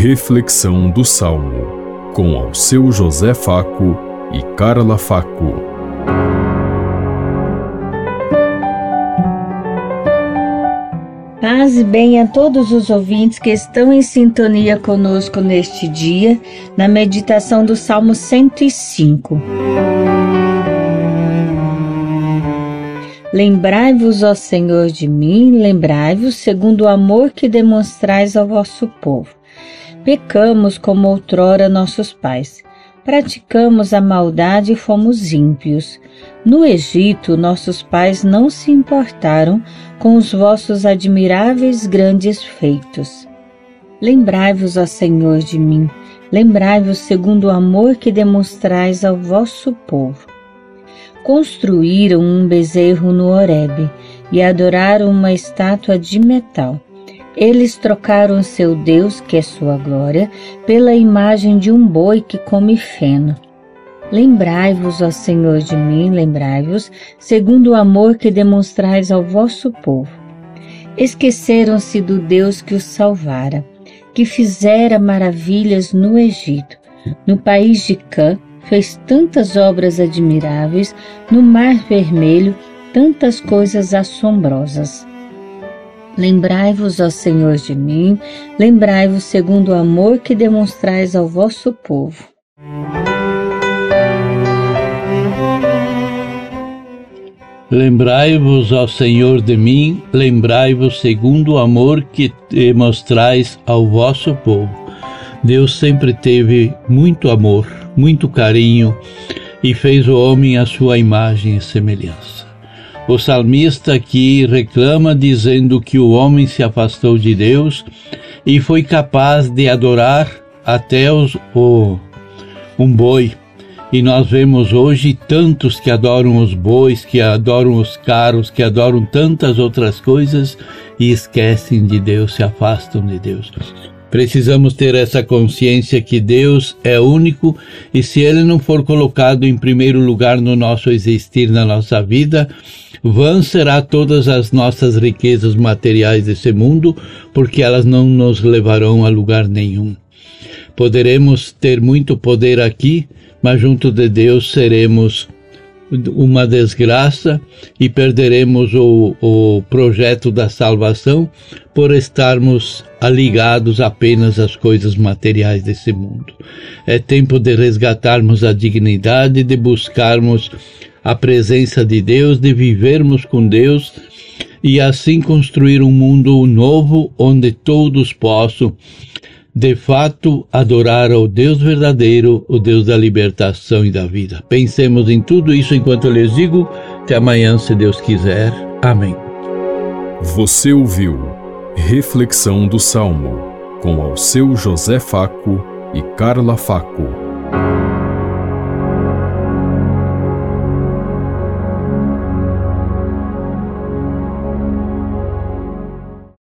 Reflexão do Salmo, com ao seu José Faco e Carla Faco. Paz e bem a todos os ouvintes que estão em sintonia conosco neste dia, na meditação do Salmo 105. Lembrai-vos, ó Senhor, de mim, lembrai-vos segundo o amor que demonstrais ao vosso povo. Pecamos como outrora nossos pais. Praticamos a maldade e fomos ímpios. No Egito, nossos pais não se importaram com os vossos admiráveis grandes feitos. Lembrai-vos, ó Senhor, de mim, lembrai-vos segundo o amor que demonstrais ao vosso povo construíram um bezerro no Horebe e adoraram uma estátua de metal. Eles trocaram seu Deus, que é sua glória, pela imagem de um boi que come feno. Lembrai-vos, ó Senhor, de mim, lembrai-vos, segundo o amor que demonstrais ao vosso povo. Esqueceram-se do Deus que os salvara, que fizera maravilhas no Egito, no país de Cã, fez tantas obras admiráveis, no Mar Vermelho, tantas coisas assombrosas. Lembrai-vos, ó Senhor, de mim, lembrai-vos segundo o amor que demonstrais ao vosso povo. Lembrai-vos, ó Senhor, de mim, lembrai-vos segundo o amor que demonstrais ao vosso povo. Deus sempre teve muito amor muito carinho e fez o homem à sua imagem e semelhança. O salmista aqui reclama dizendo que o homem se afastou de Deus e foi capaz de adorar até os, o, um boi. E nós vemos hoje tantos que adoram os bois, que adoram os carros, que adoram tantas outras coisas e esquecem de Deus, se afastam de Deus. Precisamos ter essa consciência que Deus é único e se Ele não for colocado em primeiro lugar no nosso existir, na nossa vida, vã será todas as nossas riquezas materiais desse mundo, porque elas não nos levarão a lugar nenhum. Poderemos ter muito poder aqui, mas junto de Deus seremos uma desgraça e perderemos o, o projeto da salvação por estarmos ligados apenas às coisas materiais desse mundo. É tempo de resgatarmos a dignidade, de buscarmos a presença de Deus, de vivermos com Deus e assim construir um mundo novo onde todos possam de fato adorar ao Deus verdadeiro, o Deus da libertação e da vida. Pensemos em tudo isso enquanto eu lhes digo. Até amanhã, se Deus quiser. Amém. Você ouviu Reflexão do Salmo com ao seu José Faco e Carla Faco.